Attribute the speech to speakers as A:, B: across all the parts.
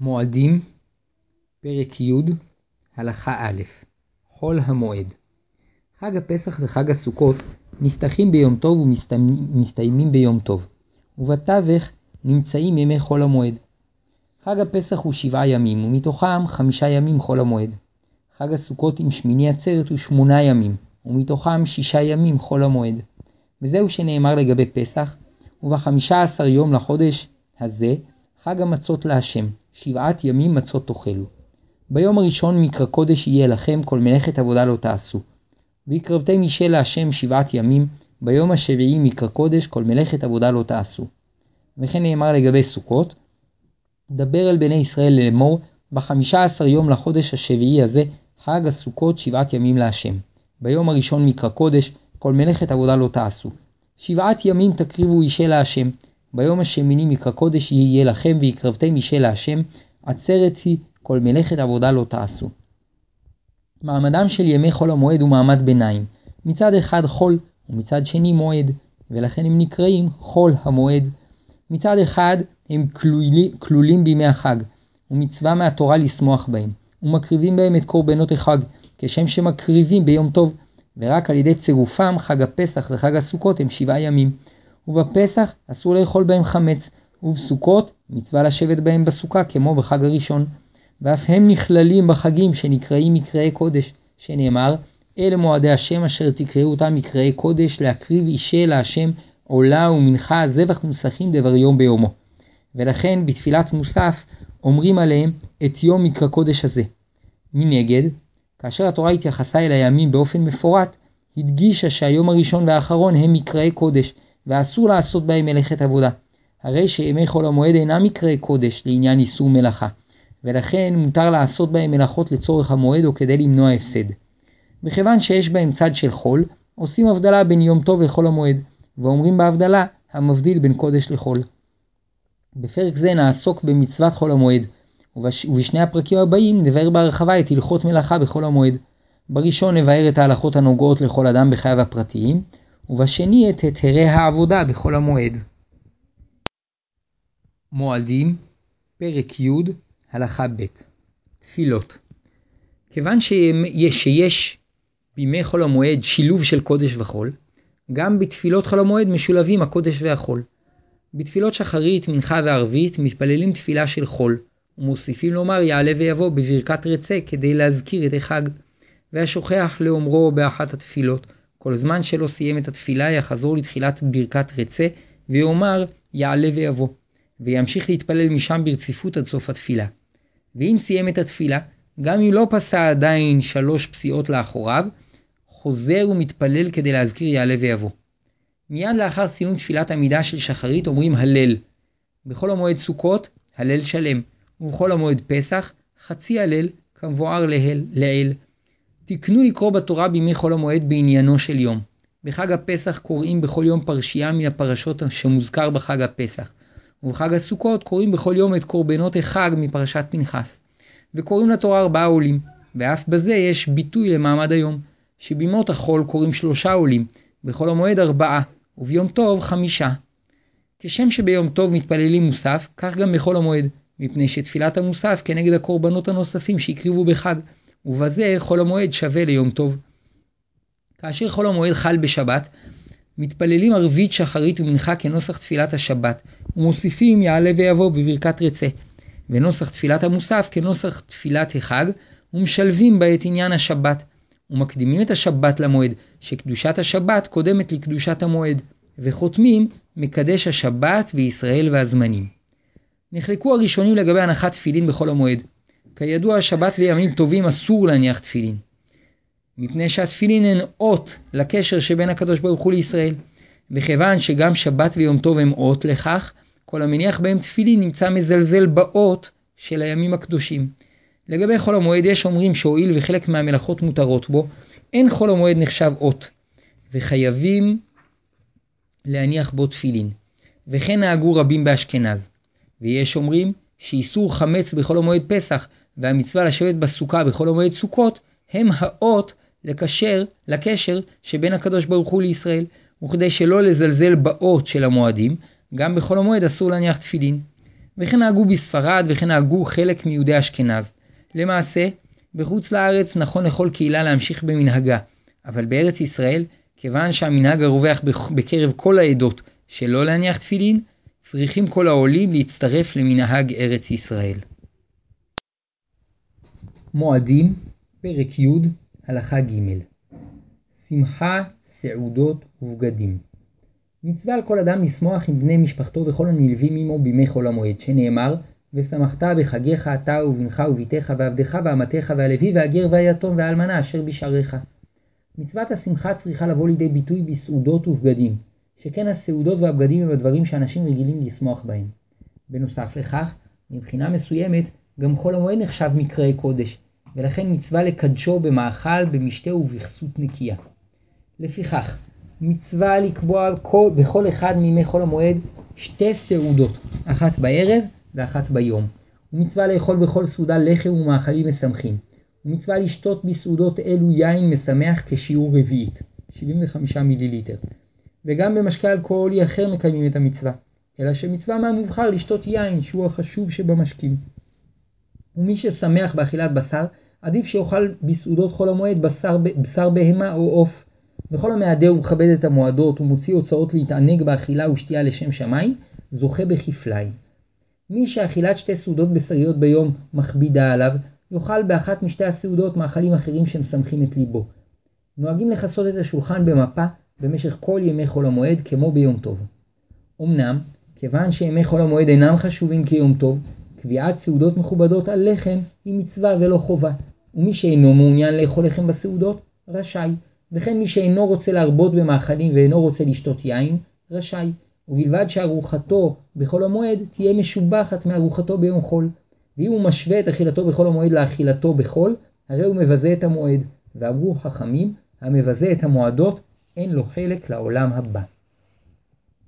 A: מועדים פרק י' הלכה א' חול המועד חג הפסח וחג הסוכות נפתחים ביום טוב ומסתיימים ביום טוב, ובתווך נמצאים ימי חול המועד. חג הפסח הוא שבעה ימים, ומתוכם חמישה ימים חול המועד. חג הסוכות עם שמיני עצרת הוא שמונה ימים, ומתוכם שישה ימים חול המועד. וזהו שנאמר לגבי פסח, ובחמישה עשר יום לחודש הזה חג המצות להשם, שבעת ימים מצות תאכלו. ביום הראשון מקרא קודש יהיה לכם, כל מלאכת עבודה לא תעשו. והקרבתם אישה להשם שבעת ימים, ביום השביעי מקרא קודש, כל מלאכת עבודה לא תעשו. וכן נאמר לגבי סוכות, דבר אל בני ישראל לאמור, בחמישה עשר יום לחודש השביעי הזה, חג הסוכות שבעת ימים להשם. ביום הראשון מקרא קודש, כל מלאכת עבודה לא תעשו. שבעת ימים תקריבו אישה להשם, ביום השמיני מקרא קודש יהיה לכם, והקרבתם אישה להשם, עצרת היא, כל מלאכת עבודה לא תעשו. מעמדם של ימי חול המועד הוא מעמד ביניים, מצד אחד חול ומצד שני מועד, ולכן הם נקראים חול המועד. מצד אחד הם כלולים, כלולים בימי החג, ומצווה מהתורה לשמוח בהם, ומקריבים בהם את קורבנות החג, כשם שמקריבים ביום טוב, ורק על ידי צירופם חג הפסח וחג הסוכות הם שבעה ימים. ובפסח אסור לאכול בהם חמץ, ובסוכות מצווה לשבת בהם בסוכה כמו בחג הראשון. ואף הם נכללים בחגים שנקראים מקראי קודש, שנאמר, אלה מועדי השם אשר תקראו אותם מקראי קודש, להקריב אישה להשם עולה ומנחה, זבח מוסכים דבר יום ביומו. ולכן בתפילת מוסף אומרים עליהם את יום מקרא קודש הזה. מנגד, כאשר התורה התייחסה אל הימים באופן מפורט, הדגישה שהיום הראשון והאחרון הם מקראי קודש, ואסור לעשות בהם מלאכת עבודה. הרי שימי חול המועד אינם מקראי קודש לעניין איסור מלאכה, ולכן מותר לעשות בהם מלאכות לצורך המועד או כדי למנוע הפסד. מכיוון שיש בהם צד של חול, עושים הבדלה בין יום טוב לחול המועד, ואומרים בהבדלה המבדיל בין קודש לחול. בפרק זה נעסוק במצוות חול המועד, ובשני הפרקים הבאים נבהר בהרחבה את הלכות מלאכה בחול המועד. בראשון נבהר את ההלכות הנוגעות לכל אדם בחייו הפרטיים, ובשני את היתרי העבודה בחול המועד. מועדים פרק י' הלכה ב' תפילות כיוון שיש, שיש בימי חול המועד שילוב של קודש וחול, גם בתפילות חול המועד משולבים הקודש והחול. בתפילות שחרית, מנחה וערבית מתפללים תפילה של חול, ומוסיפים לומר יעלה ויבוא בברכת רצה כדי להזכיר את החג, והשוכח לאומרו באחת התפילות, כל זמן שלא סיים את התפילה יחזור לתחילת ברכת רצה, ויאמר יעלה ויבוא, וימשיך להתפלל משם ברציפות עד סוף התפילה. ואם סיים את התפילה, גם אם לא פסע עדיין שלוש פסיעות לאחוריו, חוזר ומתפלל כדי להזכיר יעלה ויבוא. מיד לאחר סיום תפילת עמידה של שחרית אומרים הלל. בכל המועד סוכות, הלל שלם, ובכל המועד פסח, חצי הלל, כמבואר לעיל. תקנו לקרוא בתורה בימי חול המועד בעניינו של יום. בחג הפסח קוראים בכל יום פרשייה מן הפרשות שמוזכר בחג הפסח, ובחג הסוכות קוראים בכל יום את קורבנות החג מפרשת פנחס. וקוראים לתורה ארבעה עולים, ואף בזה יש ביטוי למעמד היום, שבימות החול קוראים שלושה עולים, בחול המועד ארבעה, וביום טוב חמישה. כשם שביום טוב מתפללים מוסף, כך גם בחול המועד, מפני שתפילת המוסף כנגד הקורבנות הנוספים שהקריבו בחג, ובזה חול המועד שווה ליום טוב. כאשר חול המועד חל בשבת, מתפללים ערבית שחרית ומנחה כנוסח תפילת השבת, ומוסיפים יעלה ויבוא בברכת רצה, ונוסח תפילת המוסף כנוסח תפילת החג, ומשלבים בה את עניין השבת, ומקדימים את השבת למועד, שקדושת השבת קודמת לקדושת המועד, וחותמים מקדש השבת וישראל והזמנים. נחלקו הראשונים לגבי הנחת תפילין בחול המועד. כידוע, שבת וימים טובים אסור להניח תפילין. מפני שהתפילין הן אות לקשר שבין הקדוש ברוך הוא לישראל. וכיוון שגם שבת ויום טוב הם אות לכך, כל המניח בהם תפילין נמצא מזלזל באות של הימים הקדושים. לגבי חול המועד יש אומרים שהואיל וחלק מהמלאכות מותרות בו, אין חול המועד נחשב אות, וחייבים להניח בו תפילין. וכן נהגו רבים באשכנז. ויש אומרים שאיסור חמץ בחול המועד פסח והמצווה לשבת בסוכה בחול המועד סוכות הם האות לקשר, לקשר שבין הקדוש ברוך הוא לישראל, וכדי שלא לזלזל באות של המועדים, גם בחול המועד אסור להניח תפילין. וכן נהגו בספרד וכן נהגו חלק מיהודי אשכנז. למעשה, בחוץ לארץ נכון לכל קהילה להמשיך במנהגה, אבל בארץ ישראל, כיוון שהמנהג הרווח בקרב כל העדות שלא להניח תפילין, צריכים כל העולים להצטרף למנהג ארץ ישראל. מועדים, פרק י', הלכה ג' שמחה, סעודות ובגדים מצווה על כל אדם לשמוח עם בני משפחתו וכל הנלווים עמו בימי חול המועד, שנאמר ושמחת בחגיך אתה ובנך וביתך ועבדך ואמתך והלוי והגר והיתום והאלמנה אשר בשעריך. מצוות השמחה צריכה לבוא לידי ביטוי בסעודות ובגדים, שכן הסעודות והבגדים הם הדברים שאנשים רגילים לשמוח בהם. בנוסף לכך, מבחינה מסוימת, גם חול המועד נחשב מקראי קודש, ולכן מצווה לקדשו במאכל, במשתה ובכסות נקייה. לפיכך, מצווה לקבוע כל, בכל אחד מימי חול המועד שתי סעודות, אחת בערב ואחת ביום. ומצווה לאכול בכל סעודה לחם ומאכלים משמחים. ומצווה לשתות בסעודות אלו יין משמח כשיעור רביעית, 75 מיליליטר. וגם במשקה אלכוהולי אחר מקיימים את המצווה, אלא שמצווה מהמובחר לשתות יין, שהוא החשוב שבמשקים. ומי ששמח באכילת בשר, עדיף שיאכל בסעודות חול המועד בשר, בשר בהמה או עוף. וכל המעדה ומכבד את המועדות ומוציא הוצאות להתענג באכילה ושתייה לשם שמיים, זוכה בכפליים. מי שאכילת שתי סעודות בשריות ביום מכבידה עליו, יאכל באחת משתי הסעודות מאכלים אחרים שמשמחים את ליבו. נוהגים לכסות את השולחן במפה במשך כל ימי חול המועד כמו ביום טוב. אמנם, כיוון שימי חול המועד אינם חשובים כיום טוב, קביעת סעודות מכובדות על לחם היא מצווה ולא חובה, ומי שאינו מעוניין לאכול לחם בסעודות, רשאי, וכן מי שאינו רוצה להרבות במאכלים ואינו רוצה לשתות יין, רשאי, ובלבד שארוחתו בחול המועד תהיה משובחת מארוחתו ביום חול. ואם הוא משווה את אכילתו בחול המועד לאכילתו בחול, הרי הוא מבזה את המועד, ואמרו חכמים, המבזה את המועדות, אין לו חלק לעולם הבא.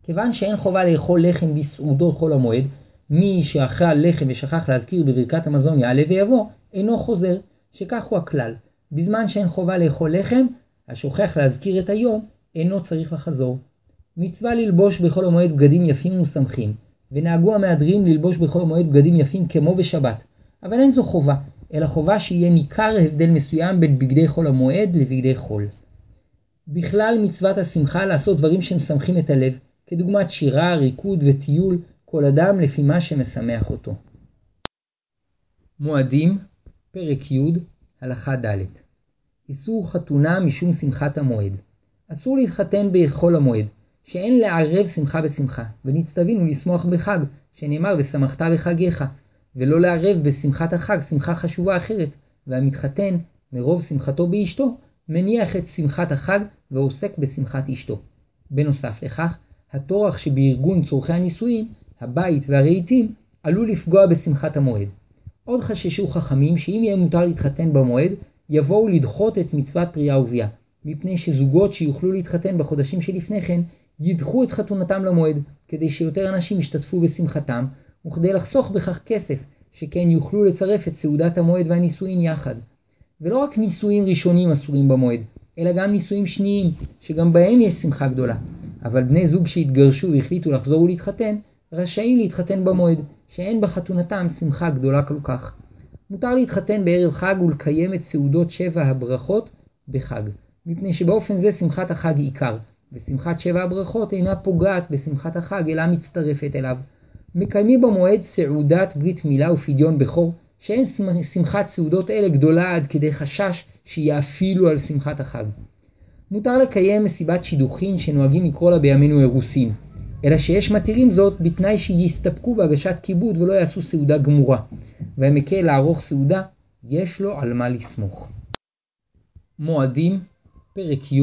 A: כיוון שאין חובה לאכול לחם בסעודות חול המועד, מי שאכל לחם ושכח להזכיר בברכת המזון יעלה ויבוא, אינו חוזר, שכך הוא הכלל. בזמן שאין חובה לאכול לחם, השוכח להזכיר את היום, אינו צריך לחזור. מצווה ללבוש בחול המועד בגדים יפים ושמחים, ונהגו המהדרים ללבוש בחול המועד בגדים יפים כמו בשבת, אבל אין זו חובה, אלא חובה שיהיה ניכר הבדל מסוים בין בגדי חול המועד לבגדי חול. בכלל מצוות השמחה לעשות דברים שמשמחים את הלב, כדוגמת שירה, ריקוד וטיול, כל אדם לפי מה שמשמח אותו. מועדים, פרק י', הלכה ד' איסור חתונה משום שמחת המועד. אסור להתחתן בחול המועד, שאין לערב שמחה בשמחה, ונצטווינו לשמוח בחג, שנאמר ושמחת בחגיך, ולא לערב בשמחת החג שמחה חשובה אחרת, והמתחתן, מרוב שמחתו באשתו, מניח את שמחת החג ועוסק בשמחת אשתו. בנוסף לכך, הטורח שבארגון צורכי הנישואין, הבית והרהיטים, עלול לפגוע בשמחת המועד. עוד חששו חכמים שאם יהיה מותר להתחתן במועד, יבואו לדחות את מצוות פריאה וביאה, מפני שזוגות שיוכלו להתחתן בחודשים שלפני כן, ידחו את חתונתם למועד, כדי שיותר אנשים ישתתפו בשמחתם, וכדי לחסוך בכך כסף, שכן יוכלו לצרף את סעודת המועד והנישואין יחד. ולא רק נישואין ראשונים אסורים במועד, אלא גם נישואין שניים, שגם בהם יש שמחה גדולה. אבל בני זוג שהתגרשו והחליטו לחזור ולהתחתן, רשאים להתחתן במועד, שאין בחתונתם שמחה גדולה כל כך. מותר להתחתן בערב חג ולקיים את סעודות שבע הברכות בחג, מפני שבאופן זה שמחת החג עיקר, ושמחת שבע הברכות אינה פוגעת בשמחת החג אלא מצטרפת אליו. מקיימים במועד סעודת ברית מילה ופדיון בכור, שאין שמחת סעודות אלה גדולה עד כדי חשש שיאפילו על שמחת החג. מותר לקיים מסיבת שידוכין שנוהגים לקרוא לה בימינו אירוסין, אלא שיש מתירים זאת בתנאי שיסתפקו בהגשת כיבוד ולא יעשו סעודה גמורה, והמקל לערוך סעודה, יש לו על מה לסמוך. מועדים, פרק י',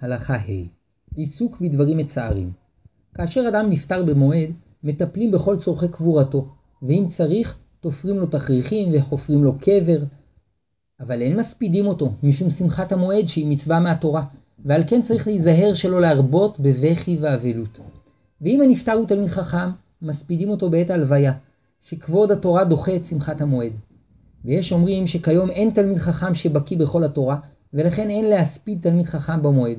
A: הלכה ה' עיסוק בדברים מצערים. כאשר אדם נפטר במועד, מטפלים בכל צורכי קבורתו, ואם צריך, תופרים לו תכריכים וחופרים לו קבר, אבל אין מספידים אותו, משום שמחת המועד שהיא מצווה מהתורה, ועל כן צריך להיזהר שלא להרבות בבכי ואבלות. ואם הנפטר הוא תלמיד חכם, מספידים אותו בעת הלוויה, שכבוד התורה דוחה את שמחת המועד. ויש אומרים שכיום אין תלמיד חכם שבקיא בכל התורה, ולכן אין להספיד תלמיד חכם במועד.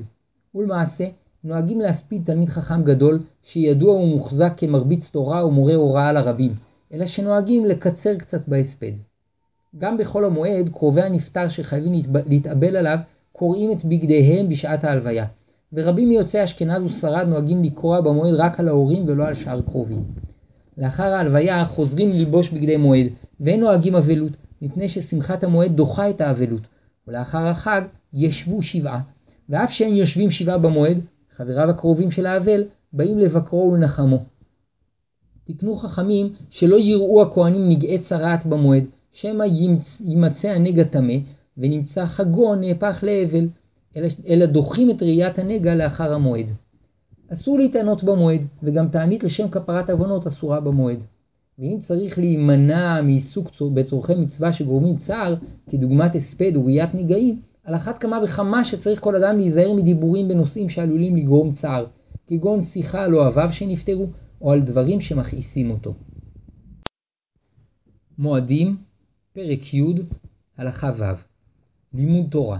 A: ולמעשה, נוהגים להספיד תלמיד חכם גדול, שידוע ומוחזק כמרביץ תורה ומורה הוראה לרבים, אלא שנוהגים לקצר קצת בהספד. גם בחול המועד, קרובי הנפטר שחייבים להתאבל עליו, קוראים את בגדיהם בשעת ההלוויה, ורבים מיוצאי אשכנז וספרד נוהגים לקרוע במועד רק על ההורים ולא על שאר קרובים. לאחר ההלוויה חוזרים ללבוש בגדי מועד, ואין נוהגים אבלות, מפני ששמחת המועד דוחה את האבלות, ולאחר החג ישבו שבעה, ואף שאין יושבים שבעה במועד, חבריו הקרובים של האבל באים לבקרו ולנחמו. תקנו חכמים שלא יראו הכהנים נגעי צרעת במועד, שמא יימצא הנגע טמא, ונמצא חגו נהפך לאבל, אלא, דוחים את ראיית הנגע לאחר המועד. אסור להתענות במועד, וגם תענית לשם כפרת עוונות אסורה במועד. ואם צריך להימנע מעיסוק בצורכי מצווה שגורמים צער, כדוגמת הספד וראיית נגעים, על אחת כמה וכמה שצריך כל אדם להיזהר מדיבורים בנושאים שעלולים לגרום צער, כגון שיחה על אוהביו שנפטרו, או על דברים שמכעיסים אותו. מועדים, פרק י', הלכה ו' לימוד תורה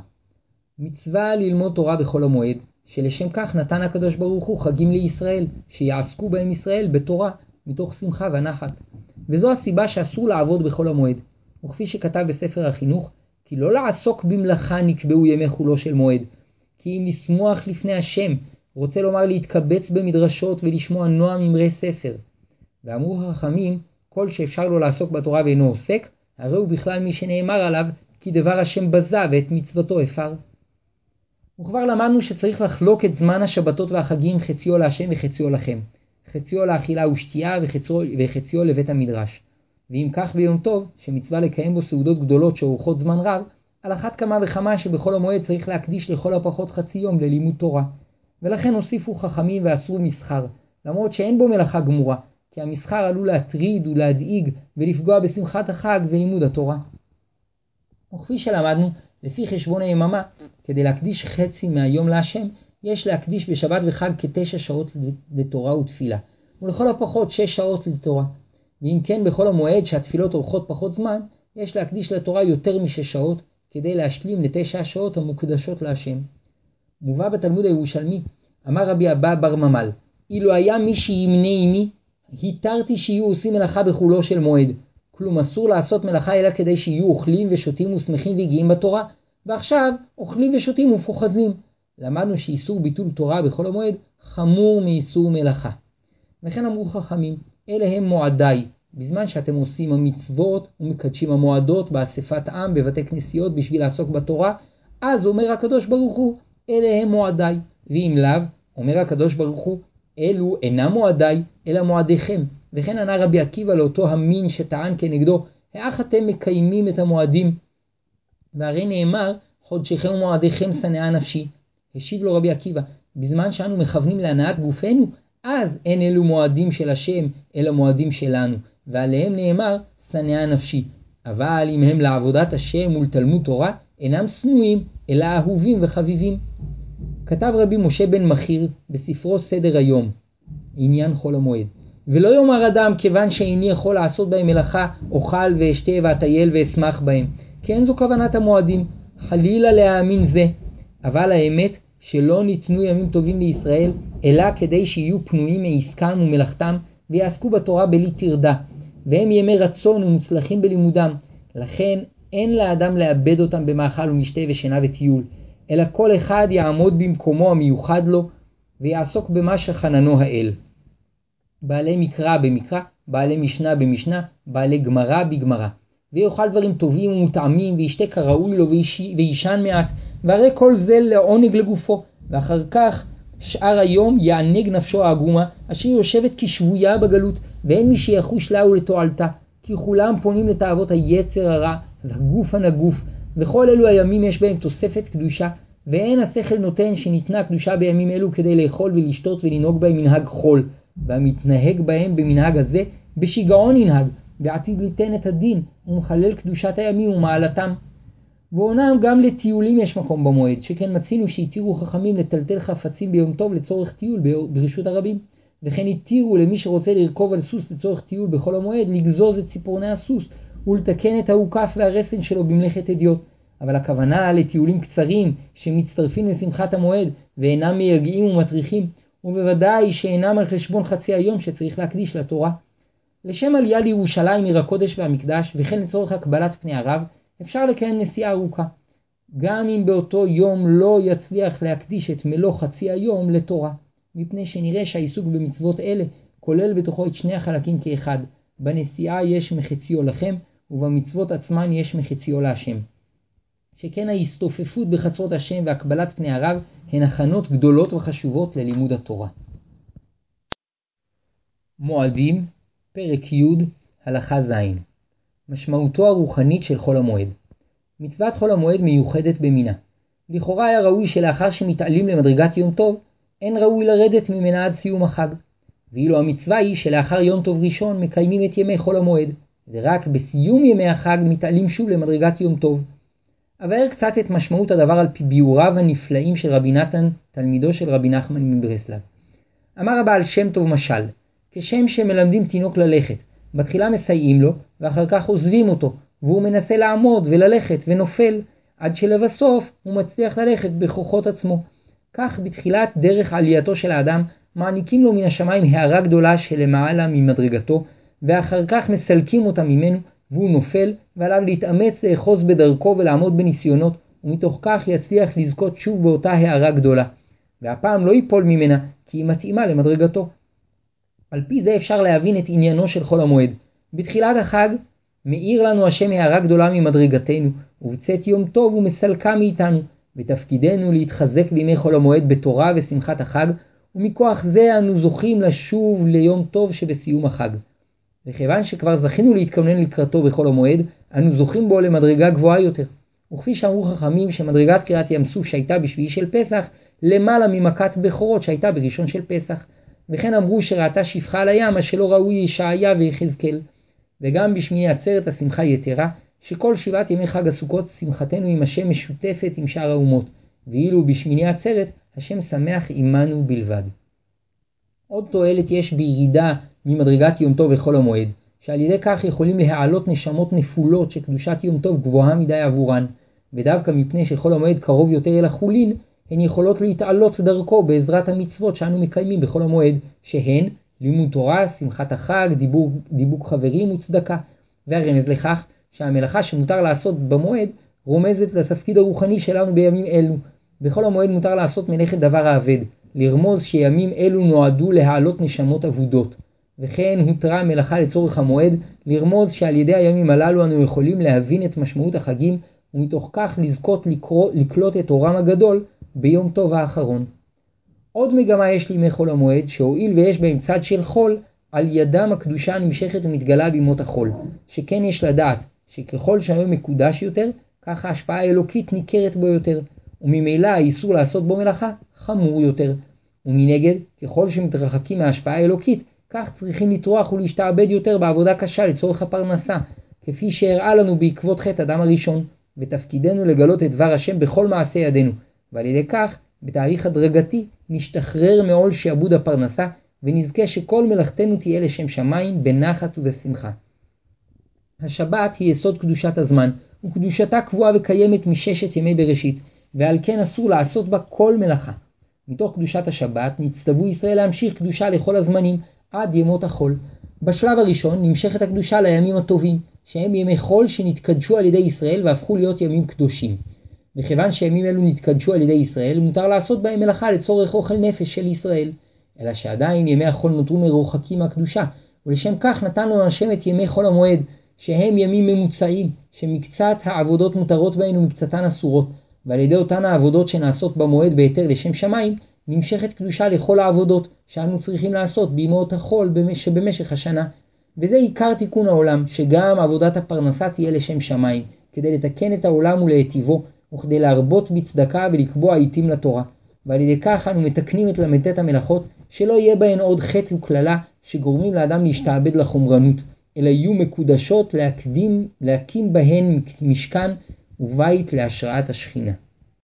A: מצווה ללמוד תורה בחול המועד, שלשם כך נתן הקדוש ברוך הוא חגים לישראל, שיעסקו בהם ישראל בתורה, מתוך שמחה ונחת. וזו הסיבה שאסור לעבוד בחול המועד. וכפי שכתב בספר החינוך, כי לא לעסוק במלאכה נקבעו ימי חולו של מועד, כי אם לשמוח לפני השם, רוצה לומר להתקבץ במדרשות ולשמוע נועם אמרי ספר. ואמרו החכמים, כל שאפשר לו לעסוק בתורה ואינו עוסק, הרי הוא בכלל מי שנאמר עליו, כי דבר השם בזה ואת מצוותו הפר. וכבר למדנו שצריך לחלוק את זמן השבתות והחגים חציו להשם וחציו לכם. חציו לאכילה ושתייה וחציו, וחציו לבית המדרש. ואם כך ביום טוב, שמצווה לקיים בו סעודות גדולות שאורכות זמן רב, על אחת כמה וכמה שבכל המועד צריך להקדיש לכל הפחות חצי יום ללימוד תורה. ולכן הוסיפו חכמים ואסרו מסחר, למרות שאין בו מלאכה גמורה, כי המסחר עלול להטריד ולהדאיג ולפגוע בשמחת החג ולימוד התורה. וכפי שלמדנו, לפי חשבון היממה, כדי להקדיש חצי מהיום להשם, יש להקדיש בשבת וחג כתשע שעות לתורה ותפילה, ולכל הפחות שש שעות לתורה. ואם כן בכל המועד שהתפילות אורכות פחות זמן, יש להקדיש לתורה יותר משש שעות, כדי להשלים לתשע השעות המוקדשות להשם. מובא בתלמוד הירושלמי, אמר רבי אבא בר ממל, אילו היה מי שימנה עמי, התרתי שיהיו עושים מלאכה בחולו של מועד. כלום אסור לעשות מלאכה אלא כדי שיהיו אוכלים ושותים ושמחים והגיעים בתורה, ועכשיו אוכלים ושותים ופוחזים. למדנו שאיסור ביטול תורה בחול המועד חמור מאיסור מלאכה. וכן אמרו חכמים, אלה הם מועדיי, בזמן שאתם עושים המצוות ומקדשים המועדות באספת עם בבתי כנסיות בשביל לעסוק בתורה, אז אומר הקדוש ברוך הוא, אלה הם מועדיי, ואם לאו, אומר הקדוש ברוך הוא, אלו אינם מועדיי, אלא מועדיכם. וכן ענה רבי עקיבא לאותו המין שטען כנגדו, האח אתם מקיימים את המועדים? והרי נאמר, חודשיכם ומועדיכם שנאה נפשי. השיב לו רבי עקיבא, בזמן שאנו מכוונים להנאת גופנו, אז אין אלו מועדים של השם, אלא מועדים שלנו, ועליהם נאמר, שנאה נפשי. אבל אם הם לעבודת השם ולתלמוד תורה, אינם שנואים, אלא אהובים וחביבים. כתב רבי משה בן מכיר בספרו סדר היום, עניין חול המועד. ולא יאמר אדם כיוון שאיני יכול לעשות בהם מלאכה, אוכל ואשתה ואטייל ואשמח בהם, כי אין זו כוונת המועדים, חלילה להאמין זה. אבל האמת שלא ניתנו ימים טובים לישראל, אלא כדי שיהיו פנויים מעסקם ומלאכתם, ויעסקו בתורה בלי טרדה, והם ימי רצון ומוצלחים בלימודם. לכן אין לאדם לאבד אותם במאכל ומשתה ושינה וטיול, אלא כל אחד יעמוד במקומו המיוחד לו, ויעסוק במה שחננו האל. בעלי מקרא במקרא, בעלי משנה במשנה, בעלי גמרא בגמרא. ויאכל דברים טובים ומוטעמים, וישתה כראוי לו, וישן מעט, והרי כל זה לעונג לגופו, ואחר כך שאר היום יענג נפשו העגומה, אשר יושבת כשבויה בגלות, ואין מי שיחוש לה ולתועלתה, כי כולם פונים לתאוות היצר הרע, והגוף הנגוף, וכל אלו הימים יש בהם תוספת קדושה, ואין השכל נותן שניתנה קדושה בימים אלו כדי לאכול ולשתות ולנהוג בהם מנהג חול, והמתנהג בהם במנהג הזה, בשיגעון ינהג, ועתיד ליתן את הדין, ומחלל קדושת הימים ומעלתם. ואומנם גם לטיולים יש מקום במועד, שכן מצינו שהתירו חכמים לטלטל חפצים ביום טוב לצורך טיול ברשות הרבים. וכן התירו למי שרוצה לרכוב על סוס לצורך טיול בחול המועד, לגזוז את ציפורני הסוס, ולתקן את האוכף והרסן שלו במלאכת אדיוט. אבל הכוונה לטיולים קצרים שמצטרפים לשמחת המועד ואינם מייגעים ומטריחים, ובוודאי שאינם על חשבון חצי היום שצריך להקדיש לתורה. לשם עלייה לירושלים עיר הקודש והמקדש, וכן לצורך הקבלת פני הרב, אפשר לקיים נסיעה ארוכה. גם אם באותו יום לא יצליח להקדיש את מלוא חצי היום לתורה, מפני שנראה שהעיסוק במצוות אלה כולל בתוכו את שני החלקים כאחד. בנסיעה יש מחציו לכם, ובמצוות עצמן יש מחציו להשם. שכן ההסתופפות בחצרות השם והקבלת פני הרב הן הכנות גדולות וחשובות ללימוד התורה. מועדים, פרק י', הלכה ז' משמעותו הרוחנית של חול המועד מצוות חול המועד מיוחדת במינה. לכאורה היה ראוי שלאחר שמתעלים למדרגת יום טוב, אין ראוי לרדת ממנה עד סיום החג. ואילו המצווה היא שלאחר יום טוב ראשון מקיימים את ימי חול המועד, ורק בסיום ימי החג מתעלים שוב למדרגת יום טוב. אבאר קצת את משמעות הדבר על פי ביאוריו הנפלאים של רבי נתן, תלמידו של רבי נחמן מברסלב. אמר הבעל שם טוב משל, כשם שמלמדים תינוק ללכת, בתחילה מסייעים לו, ואחר כך עוזבים אותו, והוא מנסה לעמוד וללכת ונופל, עד שלבסוף הוא מצליח ללכת בכוחות עצמו. כך בתחילת דרך עלייתו של האדם, מעניקים לו מן השמיים הערה גדולה שלמעלה ממדרגתו, ואחר כך מסלקים אותה ממנו, והוא נופל, ועליו להתאמץ לאחוז בדרכו ולעמוד בניסיונות, ומתוך כך יצליח לזכות שוב באותה הערה גדולה. והפעם לא ייפול ממנה, כי היא מתאימה למדרגתו. על פי זה אפשר להבין את עניינו של חול המועד. בתחילת החג מאיר לנו השם הערה גדולה ממדרגתנו, ובצאת יום טוב הוא מסלקה מאיתנו, ותפקידנו להתחזק בימי חול המועד בתורה ושמחת החג, ומכוח זה אנו זוכים לשוב ליום טוב שבסיום החג. וכיוון שכבר זכינו להתכונן לקראתו בחול המועד, אנו זוכים בו למדרגה גבוהה יותר. וכפי שאמרו חכמים שמדרגת קריאת ים סוף שהייתה בשביעי של פסח, למעלה ממכת בכורות שהייתה בראשון של פסח. וכן אמרו שראתה שפחה על הים, מה שלא ראוי ישעיה ויחזקאל. וגם בשמיני עצרת השמחה יתרה, שכל שבעת ימי חג הסוכות שמחתנו עם השם משותפת עם שאר האומות, ואילו בשמיני עצרת השם שמח עמנו בלבד. עוד תועלת יש בירידה ממדרגת יום טוב וחול המועד, שעל ידי כך יכולים להעלות נשמות נפולות שקדושת יום טוב גבוהה מדי עבורן, ודווקא מפני שחול המועד קרוב יותר אל החולין, הן יכולות להתעלות דרכו בעזרת המצוות שאנו מקיימים בחול המועד, שהן לימוד תורה, שמחת החג, דיבור, דיבוק חברים וצדקה. והרמז לכך שהמלאכה שמותר לעשות במועד רומזת לתפקיד הרוחני שלנו בימים אלו. בכל המועד מותר לעשות מלאכת דבר האבד, לרמוז שימים אלו נועדו להעלות נשמות אבודות. וכן הותרה המלאכה לצורך המועד, לרמוז שעל ידי הימים הללו אנו יכולים להבין את משמעות החגים, ומתוך כך לזכות לקרוא, לקלוט את אורם הגדול ביום טוב האחרון. עוד מגמה יש לימי חול המועד, שהואיל ויש בהם צד של חול, על ידם הקדושה נמשכת ומתגלה בימות החול, שכן יש לדעת שככל שהיום מקודש יותר, כך ההשפעה האלוקית ניכרת בו יותר, וממילא האיסור לעשות בו מלאכה חמור יותר. ומנגד, ככל שמתרחקים מההשפעה האלוקית, כך צריכים לטרוח ולהשתעבד יותר בעבודה קשה לצורך הפרנסה, כפי שהראה לנו בעקבות חטא אדם הראשון, ותפקידנו לגלות את דבר השם בכל מעשה ידינו, ועל ידי כך, בתהליך הדרגתי, נשתחרר מעול שעבוד הפרנסה, ונזכה שכל מלאכתנו תהיה לשם שמיים בנחת ובשמחה. השבת היא יסוד קדושת הזמן, וקדושתה קבועה וקיימת מששת ימי בראשית, ועל כן אסור לעשות בה כל מלאכה. מתוך קדושת השבת נצטוו ישראל להמשיך קדושה לכל הזמנים, עד ימות החול. בשלב הראשון נמשכת הקדושה לימים הטובים, שהם ימי חול שנתקדשו על ידי ישראל והפכו להיות ימים קדושים. מכיוון שימים אלו נתקדשו על ידי ישראל, מותר לעשות בהם מלאכה לצורך אוכל נפש של ישראל. אלא שעדיין ימי החול נותרו מרוחקים מהקדושה, ולשם כך נתן לנו השם את ימי חול המועד, שהם ימים ממוצעים, שמקצת העבודות מותרות בהן ומקצתן אסורות, ועל ידי אותן העבודות שנעשות במועד בהיתר לשם שמיים, נמשכת קדושה לכל העבודות שאנו צריכים לעשות בימות החול שבמשך השנה. וזה עיקר תיקון העולם, שגם עבודת הפרנסה תהיה לשם שמיים, כדי לתקן את העולם ולהיטיבו, וכדי להרבות בצדקה ולקבוע עיתים לתורה. ועל ידי כך אנו מתקנים את ל"ט המלאכות, שלא יהיה בהן עוד חטא וקללה שגורמים לאדם להשתעבד לחומרנות, אלא יהיו מקודשות להקדים, להקים בהן משכן ובית להשראת השכינה.